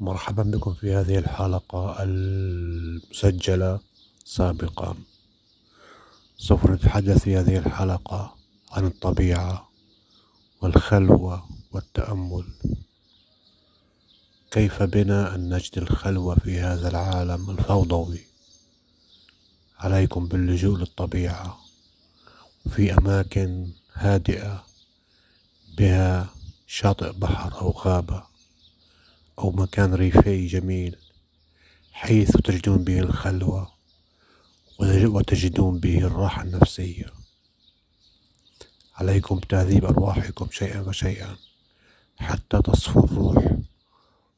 مرحبا بكم في هذه الحلقة المسجلة سابقا. سوف نتحدث في هذه الحلقة عن الطبيعة والخلوة والتأمل. كيف بنا أن نجد الخلوة في هذا العالم الفوضوي؟ عليكم باللجوء للطبيعة في أماكن هادئة بها شاطئ بحر أو غابة. أو مكان ريفي جميل حيث تجدون به الخلوة وتجدون به الراحة النفسية. عليكم تهذيب أرواحكم شيئا فشيئا حتى تصفو الروح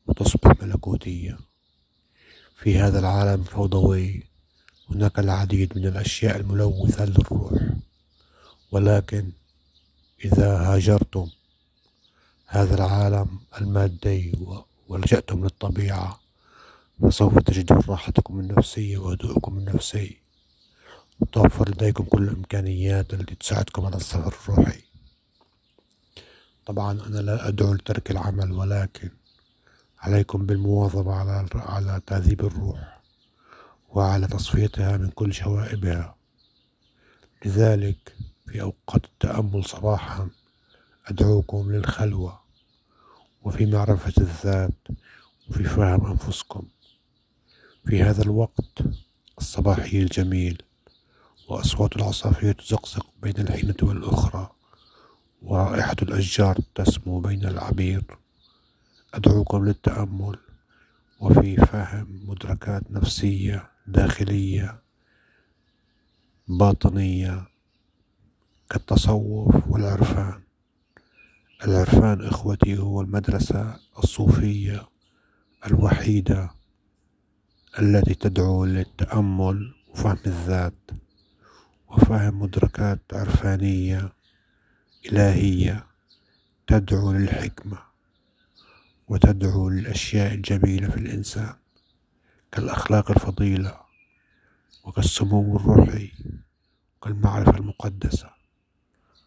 وتصبح ملكوتية. في هذا العالم الفوضوي هناك العديد من الأشياء الملوثة للروح ولكن إذا هاجرتم هذا العالم المادي ولجأتم للطبيعة فسوف تجدون راحتكم النفسية وهدوءكم النفسي. وتوفر لديكم كل الإمكانيات التي تساعدكم على السفر الروحي. طبعا أنا لا أدعو لترك العمل ولكن عليكم بالمواظبة على على تهذيب الروح وعلى تصفيتها من كل شوائبها. لذلك في أوقات التأمل صباحا أدعوكم للخلوة. وفي معرفة الذات وفي فهم أنفسكم. في هذا الوقت الصباحي الجميل وأصوات العصافير تزقزق بين الحينة والأخرى ورائحة الأشجار تسمو بين العبير. أدعوكم للتأمل وفي فهم مدركات نفسية داخلية باطنية كالتصوف والعرفان. العرفان إخوتي هو المدرسة الصوفية الوحيدة التي تدعو للتأمل وفهم الذات وفهم مدركات عرفانية إلهية تدعو للحكمة وتدعو للأشياء الجميلة في الإنسان كالأخلاق الفضيلة وكالسمو الروحي وكالمعرفة المقدسة.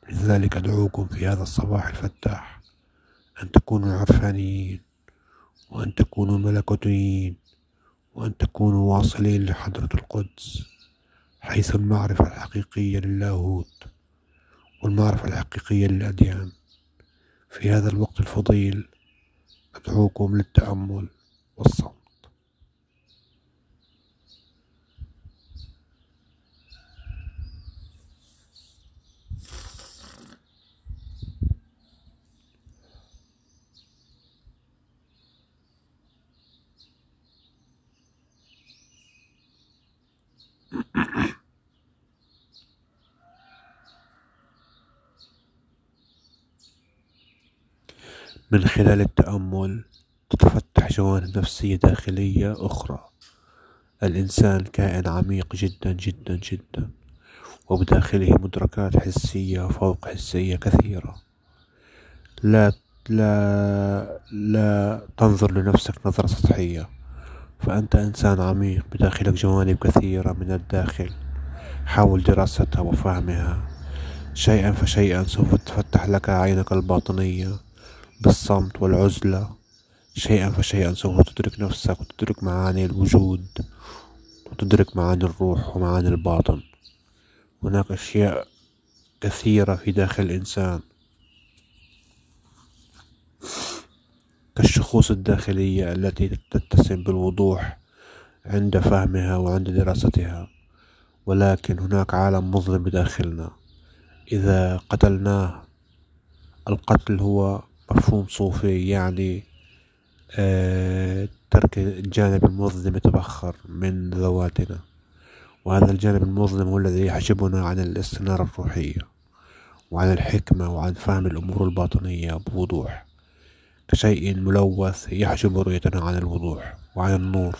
لذلك أدعوكم في هذا الصباح الفتاح أن تكونوا عرفانيين وأن تكونوا ملكوتيين وأن تكونوا واصلين لحضرة القدس حيث المعرفة الحقيقية للاهوت والمعرفة الحقيقية للأديان. في هذا الوقت الفضيل أدعوكم للتأمل والصمت. من خلال التأمل تتفتح جوانب نفسية داخلية أخرى. الإنسان كائن عميق جدا جدا جدا وبداخله مدركات حسية فوق حسية كثيرة. لا لا لا تنظر لنفسك نظرة سطحية. فأنت إنسان عميق بداخلك جوانب كثيرة من الداخل. حاول دراستها وفهمها. شيئا فشيئا سوف تفتح لك عينك الباطنية. بالصمت والعزلة. شيئا فشيئا سوف تدرك نفسك وتدرك معاني الوجود وتدرك معاني الروح ومعاني الباطن. هناك أشياء كثيرة في داخل الإنسان. كالشخوص الداخلية التي تتسم بالوضوح عند فهمها وعند دراستها. ولكن هناك عالم مظلم بداخلنا. إذا قتلناه القتل هو مفهوم صوفي يعني آه ترك الجانب المظلم يتبخر من ذواتنا. وهذا الجانب المظلم هو الذي يحجبنا عن الاستنارة الروحية وعن الحكمة وعن فهم الأمور الباطنية بوضوح. كشيء ملوث يحجب رؤيتنا عن الوضوح وعن النور.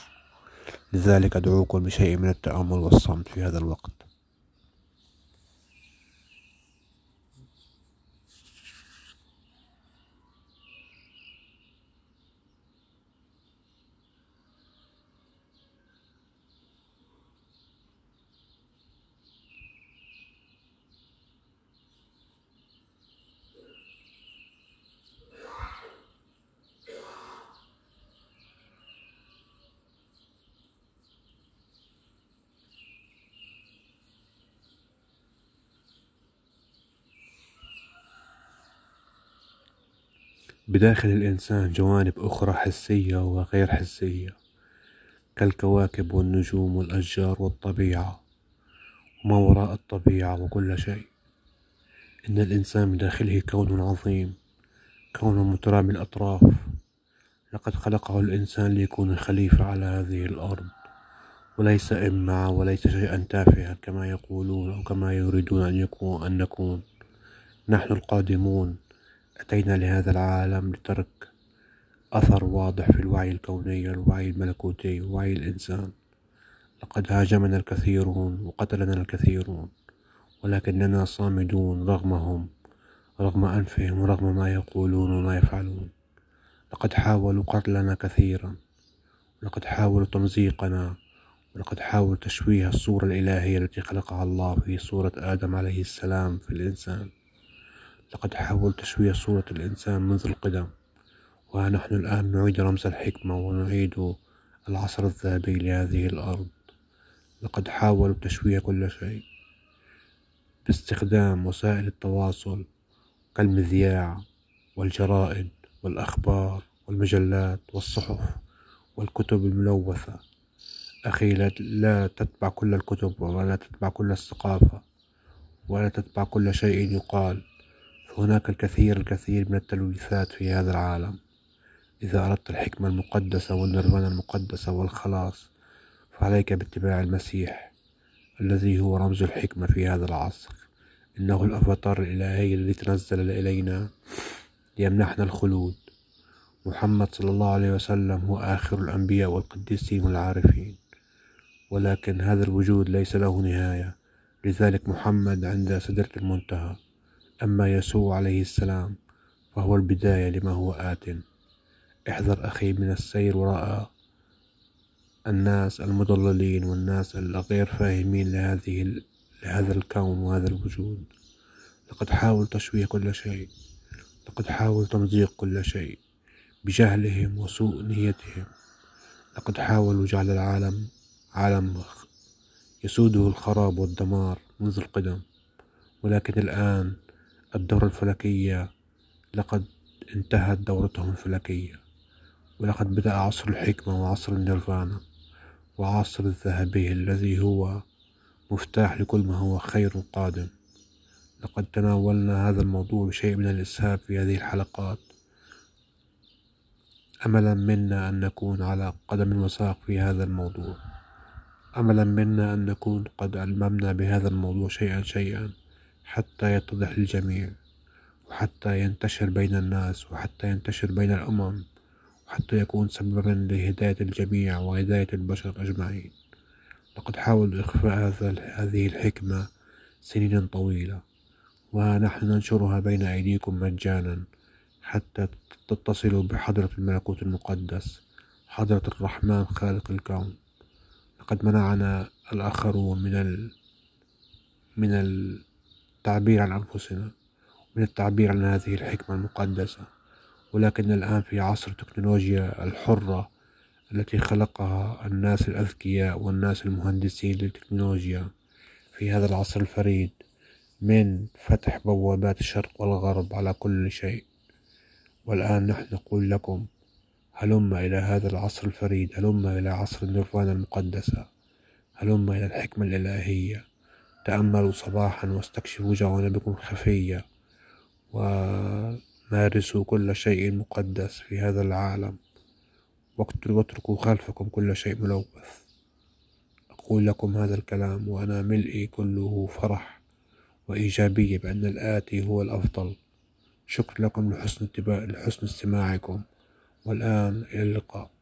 لذلك أدعوكم بشيء من التأمل والصمت في هذا الوقت. بداخل الإنسان جوانب أخرى حسية وغير حسية كالكواكب والنجوم والأشجار والطبيعة وما وراء الطبيعة وكل شيء. إن الإنسان بداخله كون عظيم كون مترامي الأطراف. لقد خلقه الإنسان ليكون خليفة على هذه الأرض وليس إمعة وليس شيئا تافها كما يقولون أو كما يريدون أن يكون أن نكون. نحن القادمون. أتينا لهذا العالم لترك أثر واضح في الوعي الكوني الوعي الملكوتي وعي الإنسان. لقد هاجمنا الكثيرون وقتلنا الكثيرون ولكننا صامدون رغمهم رغم أنفهم ورغم ما يقولون وما يفعلون. لقد حاولوا قتلنا كثيرا ولقد حاولوا تمزيقنا ولقد حاولوا تشويه الصورة الإلهية التي خلقها الله في صورة آدم عليه السلام في الإنسان. لقد حاولوا تشويه صورة الإنسان منذ القدم وها نحن الآن نعيد رمز الحكمة ونعيد العصر الذهبي لهذه الأرض. لقد حاولوا تشويه كل شيء باستخدام وسائل التواصل كالمذياع والجرائد والأخبار والمجلات والصحف والكتب الملوثة. أخي لا تتبع كل الكتب ولا تتبع كل الثقافة ولا تتبع كل شيء يقال. فهناك الكثير الكثير من التلويثات في هذا العالم. إذا أردت الحكمة المقدسة والنيرفانا المقدسة والخلاص فعليك باتباع المسيح الذي هو رمز الحكمة في هذا العصر. إنه الأفاتار الإلهي الذي تنزل إلينا. ليمنحنا الخلود. محمد صلى الله عليه وسلم هو آخر الأنبياء والقديسين والعارفين. ولكن هذا الوجود ليس له نهاية. لذلك محمد عند سدرة المنتهى أما يسوع عليه السلام فهو البداية لما هو آت. احذر أخي من السير وراء الناس المضللين والناس الغير فاهمين لهذه لهذا الكون وهذا الوجود. لقد حاول تشويه كل شيء. لقد حاول تمزيق كل شيء بجهلهم وسوء نيتهم. لقد حاولوا جعل العالم عالم يسوده الخراب والدمار منذ القدم. ولكن الآن الدورة الفلكية. لقد انتهت دورتهم الفلكية. ولقد بدأ عصر الحكمة وعصر النيرفانا وعصر الذهبي الذي هو مفتاح لكل ما هو خير قادم. لقد تناولنا هذا الموضوع بشيء من الإسهاب في هذه الحلقات. أملا منا أن نكون على قدم وساق في هذا الموضوع. أملا منا أن نكون قد علممنا بهذا الموضوع شيئا شيئا. حتى يتضح للجميع وحتى ينتشر بين الناس وحتى ينتشر بين الأمم وحتى يكون سببا لهداية الجميع وهداية البشر أجمعين. لقد حاولوا إخفاء هذه الحكمة سنين طويلة ونحن ننشرها بين أيديكم مجانا حتى تتصلوا بحضرة الملكوت المقدس حضرة الرحمن خالق الكون. لقد منعنا الآخرون من ال... من التعبير عن أنفسنا من التعبير عن هذه الحكمة المقدسة ولكن الآن في عصر التكنولوجيا الحرة التي خلقها الناس الأذكياء والناس المهندسين للتكنولوجيا في هذا العصر الفريد من فتح بوابات الشرق والغرب على كل شيء. والآن نحن نقول لكم هلم إلى هذا العصر الفريد هلم إلى عصر النيرفانا المقدسة هلم إلى الحكمة الإلهية. تأملوا صباحا واستكشفوا جوانبكم الخفية ومارسوا كل شيء مقدس في هذا العالم. واتركوا خلفكم كل شيء ملوث. أقول لكم هذا الكلام وأنا ملئي كله فرح وإيجابية بأن الآتي هو الأفضل. شكرا لكم لحسن, لحسن استماعكم. والآن إلى اللقاء.